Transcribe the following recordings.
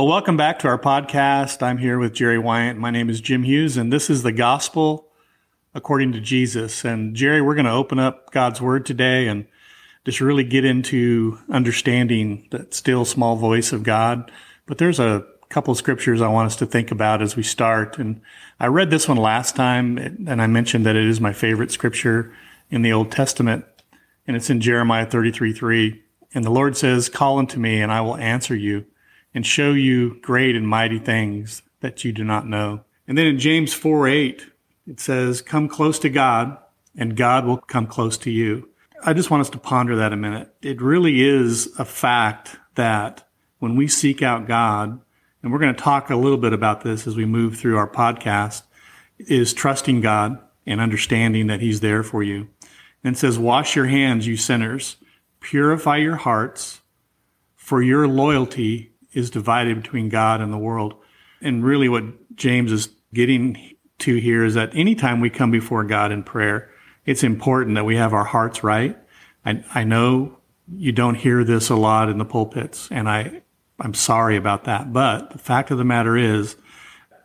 Well, welcome back to our podcast. I'm here with Jerry Wyant. My name is Jim Hughes, and this is the gospel according to Jesus. And Jerry, we're going to open up God's word today and just really get into understanding that still small voice of God. But there's a couple of scriptures I want us to think about as we start. And I read this one last time, and I mentioned that it is my favorite scripture in the Old Testament, and it's in Jeremiah 33 3. And the Lord says, Call unto me, and I will answer you and show you great and mighty things that you do not know. And then in James 4 8, it says, Come close to God, and God will come close to you. I just want us to ponder that a minute. It really is a fact that when we seek out God, and we're going to talk a little bit about this as we move through our podcast, is trusting God and understanding that He's there for you. And it says, Wash your hands, you sinners, purify your hearts, for your loyalty is divided between God and the world. And really, what James is getting to here is that anytime we come before God in prayer, it's important that we have our hearts right. I, I know you don't hear this a lot in the pulpits, and I, I'm sorry about that. But the fact of the matter is,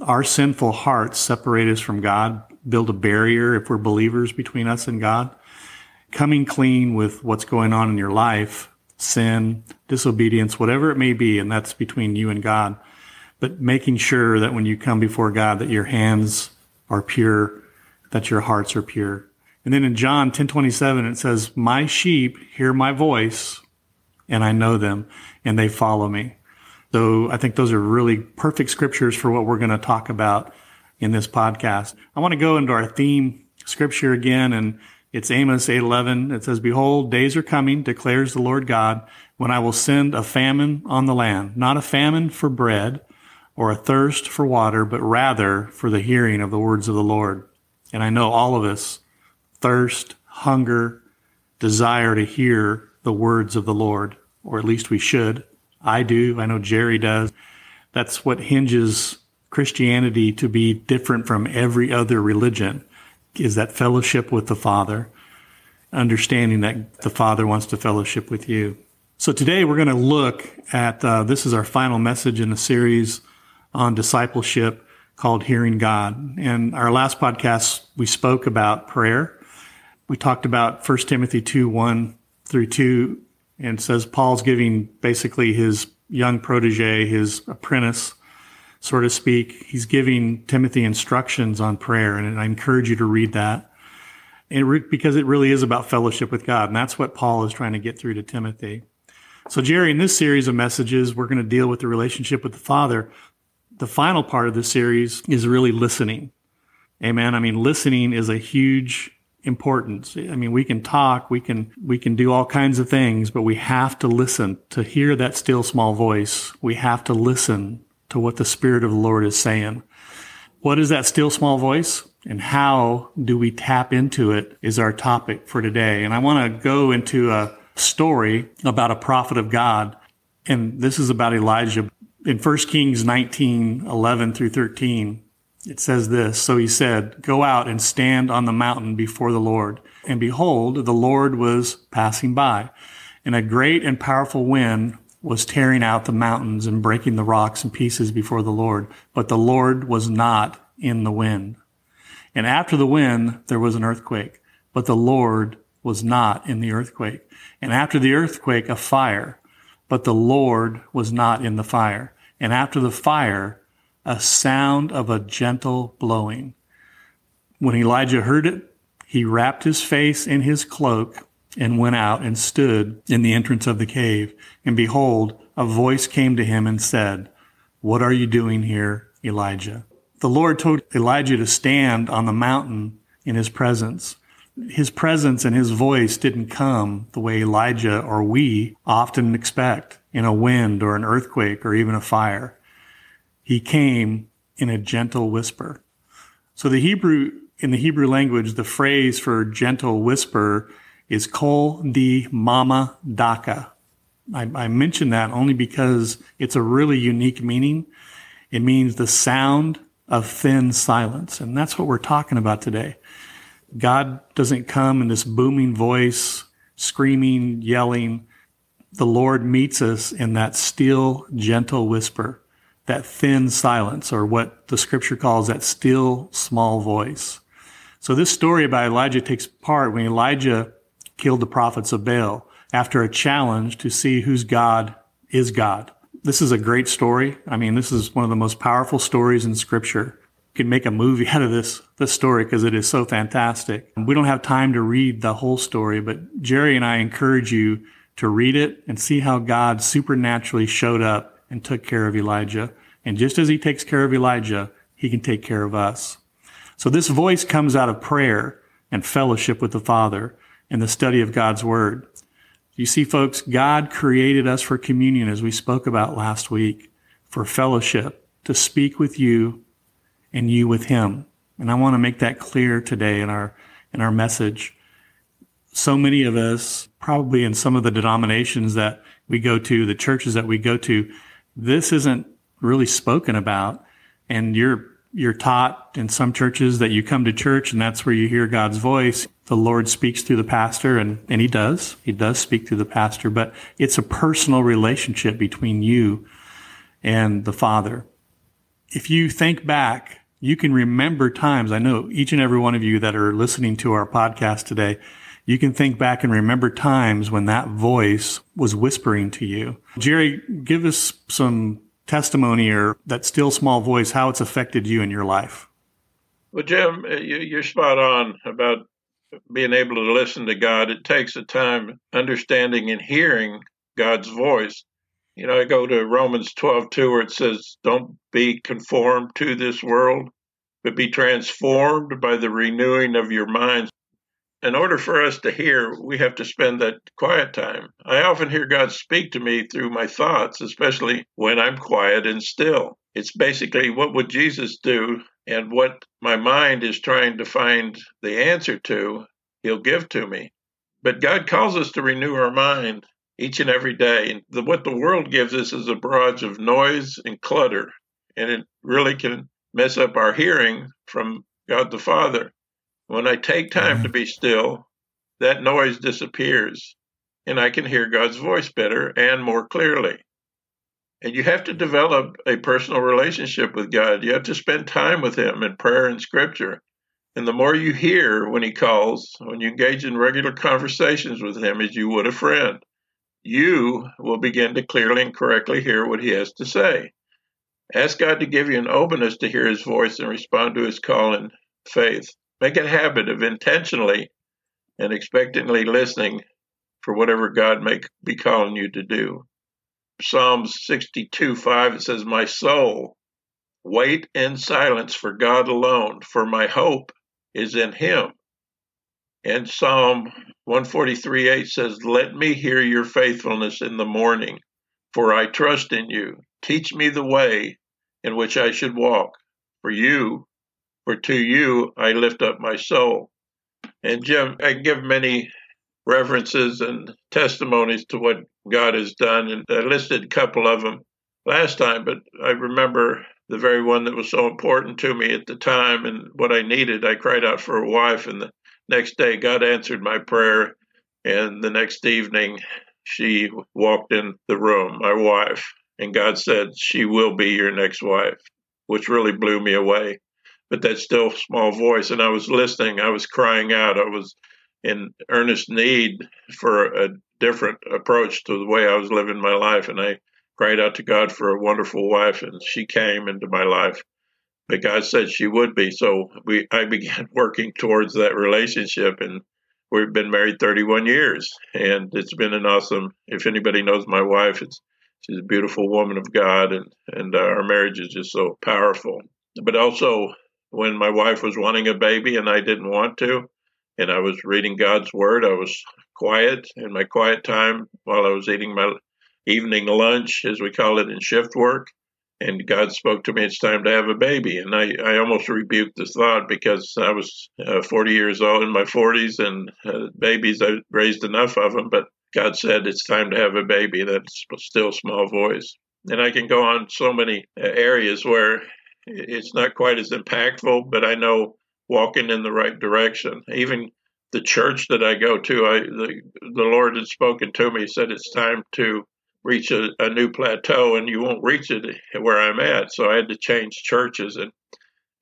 our sinful hearts separate us from God, build a barrier if we're believers between us and God. Coming clean with what's going on in your life, sin, disobedience, whatever it may be, and that's between you and God. But making sure that when you come before God, that your hands are pure, that your hearts are pure. And then in John 10:27 it says, "My sheep hear my voice, and I know them, and they follow me." So I think those are really perfect scriptures for what we're going to talk about in this podcast. I want to go into our theme scripture again and it's Amos 8:11. It says, "Behold, days are coming, declares the Lord God, when I will send a famine on the land, not a famine for bread or a thirst for water, but rather for the hearing of the words of the Lord." And I know all of us thirst, hunger, desire to hear the words of the Lord, or at least we should. I do. I know Jerry does. That's what hinges Christianity to be different from every other religion is that fellowship with the Father, understanding that the Father wants to fellowship with you. So today we're going to look at uh, this is our final message in a series on discipleship called Hearing God. And our last podcast, we spoke about prayer. We talked about 1 Timothy 2 1 through 2, and says Paul's giving basically his young protege, his apprentice, so to speak. He's giving Timothy instructions on prayer, and I encourage you to read that. Re- because it really is about fellowship with God, and that's what Paul is trying to get through to Timothy. So, Jerry, in this series of messages, we're going to deal with the relationship with the Father. The final part of the series is really listening. Amen. I mean, listening is a huge importance. I mean, we can talk, we can, we can do all kinds of things, but we have to listen to hear that still small voice. We have to listen to what the Spirit of the Lord is saying. What is that still small voice? And how do we tap into it is our topic for today. And I want to go into a story about a prophet of God. And this is about Elijah. In 1 Kings 19, 11 through 13, it says this. So he said, go out and stand on the mountain before the Lord. And behold, the Lord was passing by and a great and powerful wind was tearing out the mountains and breaking the rocks in pieces before the Lord, but the Lord was not in the wind. And after the wind, there was an earthquake, but the Lord was not in the earthquake. And after the earthquake, a fire, but the Lord was not in the fire. And after the fire, a sound of a gentle blowing. When Elijah heard it, he wrapped his face in his cloak and went out and stood in the entrance of the cave. And behold, a voice came to him and said, What are you doing here, Elijah? The Lord told Elijah to stand on the mountain in his presence. His presence and his voice didn't come the way Elijah or we often expect in a wind or an earthquake or even a fire. He came in a gentle whisper. So the Hebrew, in the Hebrew language, the phrase for gentle whisper is Kol di Mama Daka. I, I mention that only because it's a really unique meaning. It means the sound of thin silence. And that's what we're talking about today. God doesn't come in this booming voice, screaming, yelling. The Lord meets us in that still, gentle whisper. that thin silence or what the scripture calls that still small voice. So this story about Elijah takes part when Elijah killed the prophets of Baal after a challenge to see whose God is God. This is a great story. I mean, this is one of the most powerful stories in scripture. You can make a movie out of this, this story because it is so fantastic. We don't have time to read the whole story, but Jerry and I encourage you to read it and see how God supernaturally showed up and took care of Elijah. And just as he takes care of Elijah, he can take care of us. So this voice comes out of prayer and fellowship with the Father and the study of God's word. You see, folks, God created us for communion, as we spoke about last week, for fellowship, to speak with you and you with him. And I want to make that clear today in our, in our message. So many of us, probably in some of the denominations that we go to, the churches that we go to, this isn't really spoken about. And you're, you're taught in some churches that you come to church and that's where you hear God's voice the Lord speaks through the pastor, and, and He does. He does speak through the pastor, but it's a personal relationship between you and the Father. If you think back, you can remember times. I know each and every one of you that are listening to our podcast today, you can think back and remember times when that voice was whispering to you. Jerry, give us some testimony or that still small voice, how it's affected you in your life. Well, Jim, uh, you're spot on about being able to listen to God, it takes a time understanding and hearing God's voice. You know, I go to Romans 12, 2, where it says, Don't be conformed to this world, but be transformed by the renewing of your minds. In order for us to hear, we have to spend that quiet time. I often hear God speak to me through my thoughts, especially when I'm quiet and still. It's basically what would Jesus do and what my mind is trying to find the answer to, he'll give to me. But God calls us to renew our mind each and every day. And the, what the world gives us is a barrage of noise and clutter, and it really can mess up our hearing from God the Father. When I take time mm-hmm. to be still, that noise disappears, and I can hear God's voice better and more clearly. And you have to develop a personal relationship with God. You have to spend time with Him in prayer and scripture. And the more you hear when He calls, when you engage in regular conversations with Him as you would a friend, you will begin to clearly and correctly hear what He has to say. Ask God to give you an openness to hear His voice and respond to His call in faith. Make a habit of intentionally and expectantly listening for whatever God may be calling you to do. Psalms 62 5, it says, My soul, wait in silence for God alone, for my hope is in Him. And Psalm 143 8 says, Let me hear your faithfulness in the morning, for I trust in you. Teach me the way in which I should walk. For you, for to you I lift up my soul. And Jim, I give many references and testimonies to what God has done. And I listed a couple of them last time, but I remember the very one that was so important to me at the time and what I needed. I cried out for a wife, and the next day, God answered my prayer. And the next evening, she walked in the room, my wife, and God said, She will be your next wife, which really blew me away. But that still small voice, and I was listening, I was crying out, I was in earnest need for a different approach to the way I was living my life. And I cried out to God for a wonderful wife, and she came into my life. But God said she would be. So we I began working towards that relationship and we've been married 31 years and it's been an awesome if anybody knows my wife it's she's a beautiful woman of god and and uh, our marriage is just so powerful but also when my wife was wanting a baby and i didn't want to and I was reading God's Word. I was quiet in my quiet time while I was eating my evening lunch, as we call it in shift work. And God spoke to me, it's time to have a baby. And I, I almost rebuked the thought because I was uh, 40 years old in my 40s and uh, babies, I raised enough of them. But God said, it's time to have a baby. That's still small voice. And I can go on so many uh, areas where it's not quite as impactful, but I know walking in the right direction. Even the church that I go to, I the, the Lord had spoken to me, said it's time to reach a, a new plateau and you won't reach it where I'm at. So I had to change churches and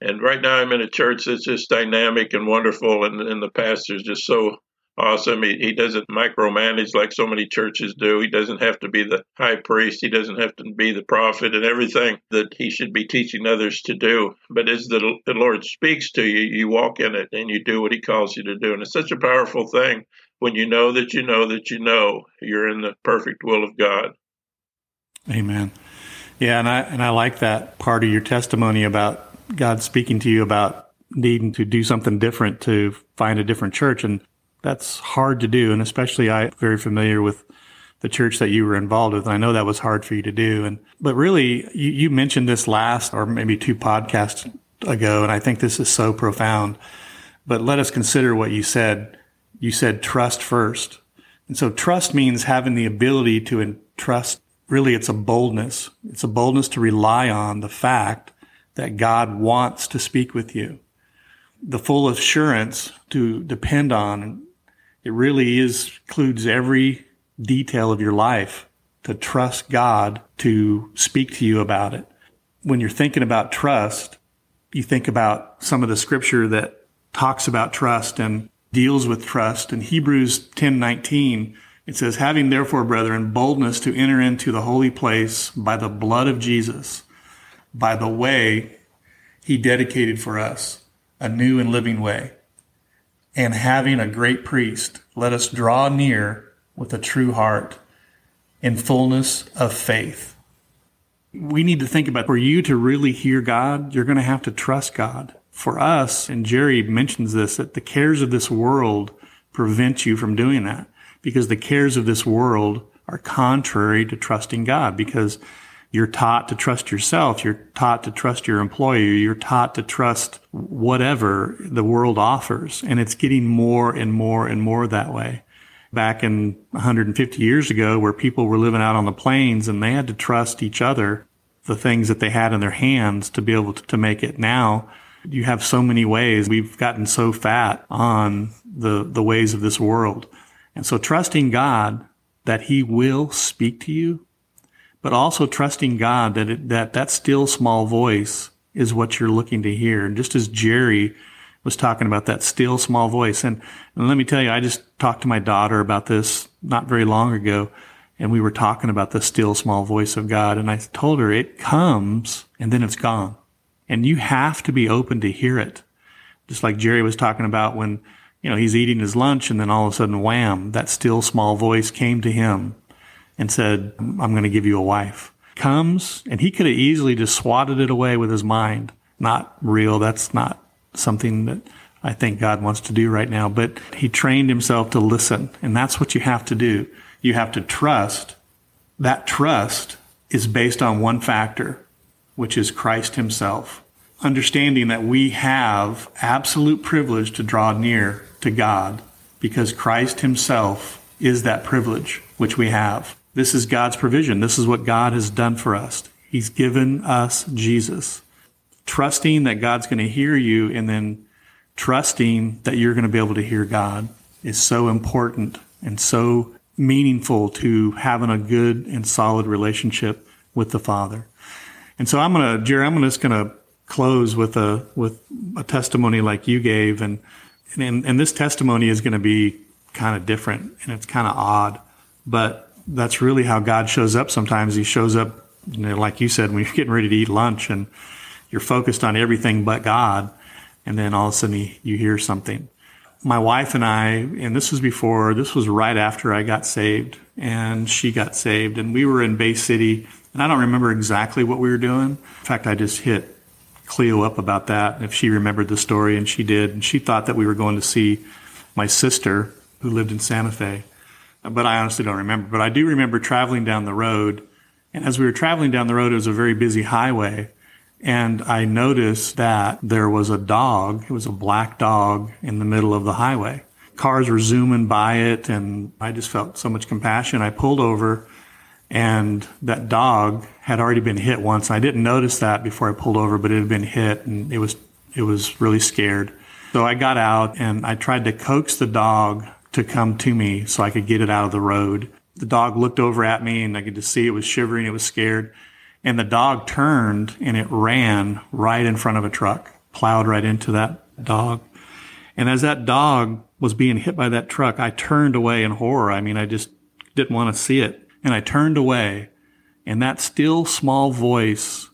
and right now I'm in a church that's just dynamic and wonderful and, and the pastor's just so awesome. He, he doesn't micromanage like so many churches do. He doesn't have to be the high priest. He doesn't have to be the prophet and everything that he should be teaching others to do. But as the, the Lord speaks to you, you walk in it and you do what he calls you to do. And it's such a powerful thing when you know that you know that you know you're in the perfect will of God. Amen. Yeah, and I and I like that part of your testimony about God speaking to you about needing to do something different to find a different church and that's hard to do. And especially I very familiar with the church that you were involved with. And I know that was hard for you to do. And, but really you, you mentioned this last or maybe two podcasts ago. And I think this is so profound, but let us consider what you said. You said trust first. And so trust means having the ability to entrust. Really, it's a boldness. It's a boldness to rely on the fact that God wants to speak with you. The full assurance to depend on it really is includes every detail of your life to trust God to speak to you about it. When you're thinking about trust, you think about some of the scripture that talks about trust and deals with trust. In Hebrews 10:19, it says, "Having therefore, brethren, boldness to enter into the holy place by the blood of Jesus, by the way he dedicated for us, a new and living way." And having a great priest, let us draw near with a true heart in fullness of faith. We need to think about for you to really hear God, you're going to have to trust God. For us, and Jerry mentions this, that the cares of this world prevent you from doing that because the cares of this world are contrary to trusting God because you're taught to trust yourself. You're taught to trust your employer. You're taught to trust whatever the world offers. And it's getting more and more and more that way. Back in 150 years ago, where people were living out on the plains and they had to trust each other, the things that they had in their hands to be able to, to make it now. You have so many ways. We've gotten so fat on the, the ways of this world. And so trusting God that he will speak to you but also trusting God that it, that that still small voice is what you're looking to hear. And just as Jerry was talking about that still small voice, and, and let me tell you, I just talked to my daughter about this not very long ago, and we were talking about the still small voice of God, and I told her it comes and then it's gone, and you have to be open to hear it. Just like Jerry was talking about when you know he's eating his lunch, and then all of a sudden, wham! That still small voice came to him and said, I'm going to give you a wife. Comes, and he could have easily just swatted it away with his mind. Not real. That's not something that I think God wants to do right now. But he trained himself to listen. And that's what you have to do. You have to trust. That trust is based on one factor, which is Christ himself. Understanding that we have absolute privilege to draw near to God because Christ himself is that privilege which we have. This is God's provision. This is what God has done for us. He's given us Jesus. Trusting that God's going to hear you and then trusting that you're going to be able to hear God is so important and so meaningful to having a good and solid relationship with the Father. And so I'm going to, Jerry, I'm just going to close with a, with a testimony like you gave. And, and, and this testimony is going to be kind of different and it's kind of odd, but that's really how God shows up sometimes. He shows up, you know, like you said, when you're getting ready to eat lunch and you're focused on everything but God. And then all of a sudden you hear something. My wife and I, and this was before, this was right after I got saved and she got saved and we were in Bay City and I don't remember exactly what we were doing. In fact, I just hit Cleo up about that. If she remembered the story and she did, and she thought that we were going to see my sister who lived in Santa Fe but I honestly don't remember. But I do remember traveling down the road. And as we were traveling down the road, it was a very busy highway. And I noticed that there was a dog. It was a black dog in the middle of the highway. Cars were zooming by it, and I just felt so much compassion. I pulled over, and that dog had already been hit once. I didn't notice that before I pulled over, but it had been hit, and it was it was really scared. So I got out and I tried to coax the dog to come to me so I could get it out of the road. the dog looked over at me and I could just see it was shivering. It was scared. And the dog turned and it ran right in front of a truck, plowed right into that dog. And as that dog was being hit by that truck, I turned away in horror. I mean, I just didn't want to see it. And I turned away and that still small voice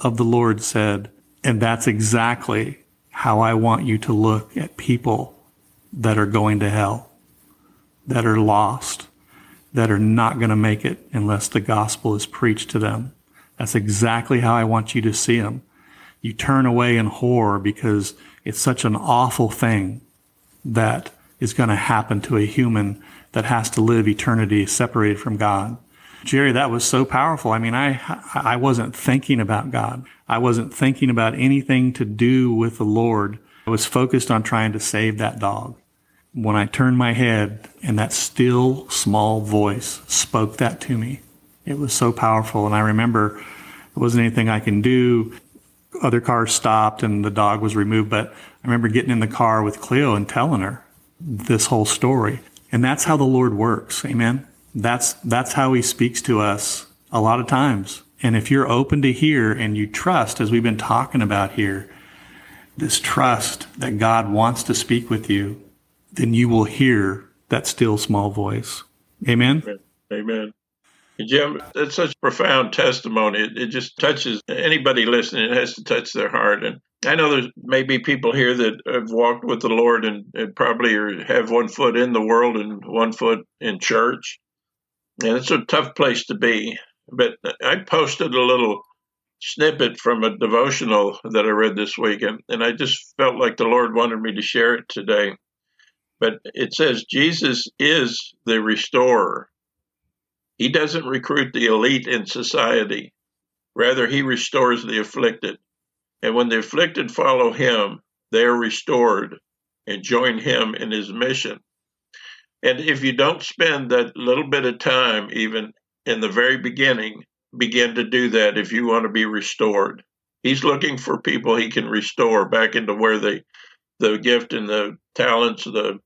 of the Lord said, and that's exactly how I want you to look at people that are going to hell, that are lost, that are not going to make it unless the gospel is preached to them. That's exactly how I want you to see them. You turn away in horror because it's such an awful thing that is going to happen to a human that has to live eternity separated from God. Jerry, that was so powerful. I mean, I, I wasn't thinking about God. I wasn't thinking about anything to do with the Lord. I was focused on trying to save that dog. When I turned my head and that still small voice spoke that to me, it was so powerful. And I remember there wasn't anything I can do. Other cars stopped and the dog was removed, but I remember getting in the car with Cleo and telling her this whole story. And that's how the Lord works. Amen. That's, that's how he speaks to us a lot of times. And if you're open to hear and you trust, as we've been talking about here, this trust that God wants to speak with you, then you will hear that still small voice. Amen. Amen. Jim, that's such profound testimony. It, it, just touches anybody listening. It has to touch their heart. And I know there's maybe people here that have walked with the Lord and, and probably have one foot in the world and one foot in church. And it's a tough place to be. But I posted a little snippet from a devotional that I read this week, and, and I just felt like the Lord wanted me to share it today. But it says Jesus is the restorer. He doesn't recruit the elite in society. Rather, he restores the afflicted. And when the afflicted follow him, they are restored and join him in his mission. And if you don't spend that little bit of time, even in the very beginning, begin to do that if you want to be restored. He's looking for people he can restore back into where they, the gift and the talents, the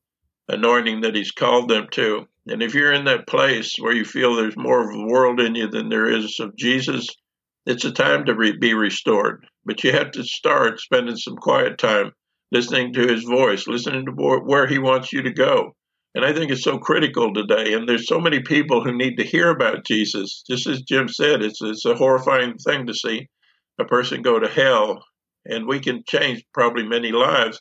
anointing that he's called them to. And if you're in that place where you feel there's more of the world in you than there is of Jesus, it's a time to re- be restored. But you have to start spending some quiet time listening to his voice, listening to where he wants you to go. And I think it's so critical today. And there's so many people who need to hear about Jesus. Just as Jim said, it's, it's a horrifying thing to see a person go to hell. And we can change probably many lives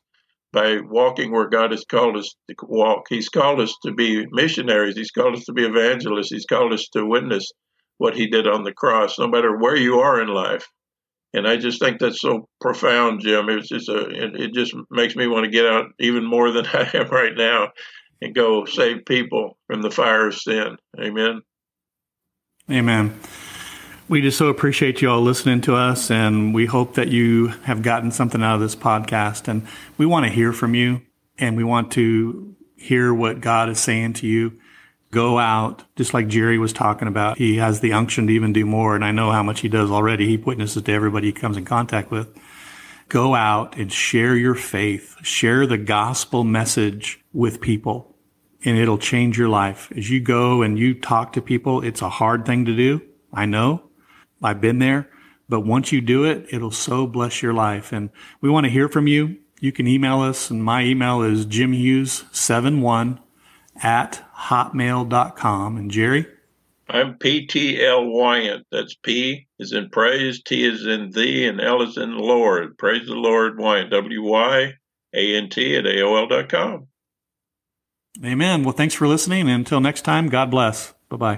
by walking where God has called us to walk. He's called us to be missionaries, He's called us to be evangelists, He's called us to witness what He did on the cross, no matter where you are in life. And I just think that's so profound, Jim. It's just a, it, it just makes me want to get out even more than I am right now and go save people from the fire of sin. Amen. Amen. We just so appreciate you all listening to us, and we hope that you have gotten something out of this podcast. And we want to hear from you, and we want to hear what God is saying to you. Go out, just like Jerry was talking about. He has the unction to even do more, and I know how much he does already. He witnesses to everybody he comes in contact with. Go out and share your faith, share the gospel message with people, and it'll change your life. As you go and you talk to people, it's a hard thing to do. I know. I've been there. But once you do it, it'll so bless your life. And we want to hear from you. You can email us, and my email is jimhughes71 at hotmail.com. And Jerry? I'm PTL Wyant. That's P is in praise, T is in thee, and L is in Lord. Praise the Lord Wyant. W Y A N T at AOL.com. Amen. Well, thanks for listening. And until next time, God bless. Bye bye.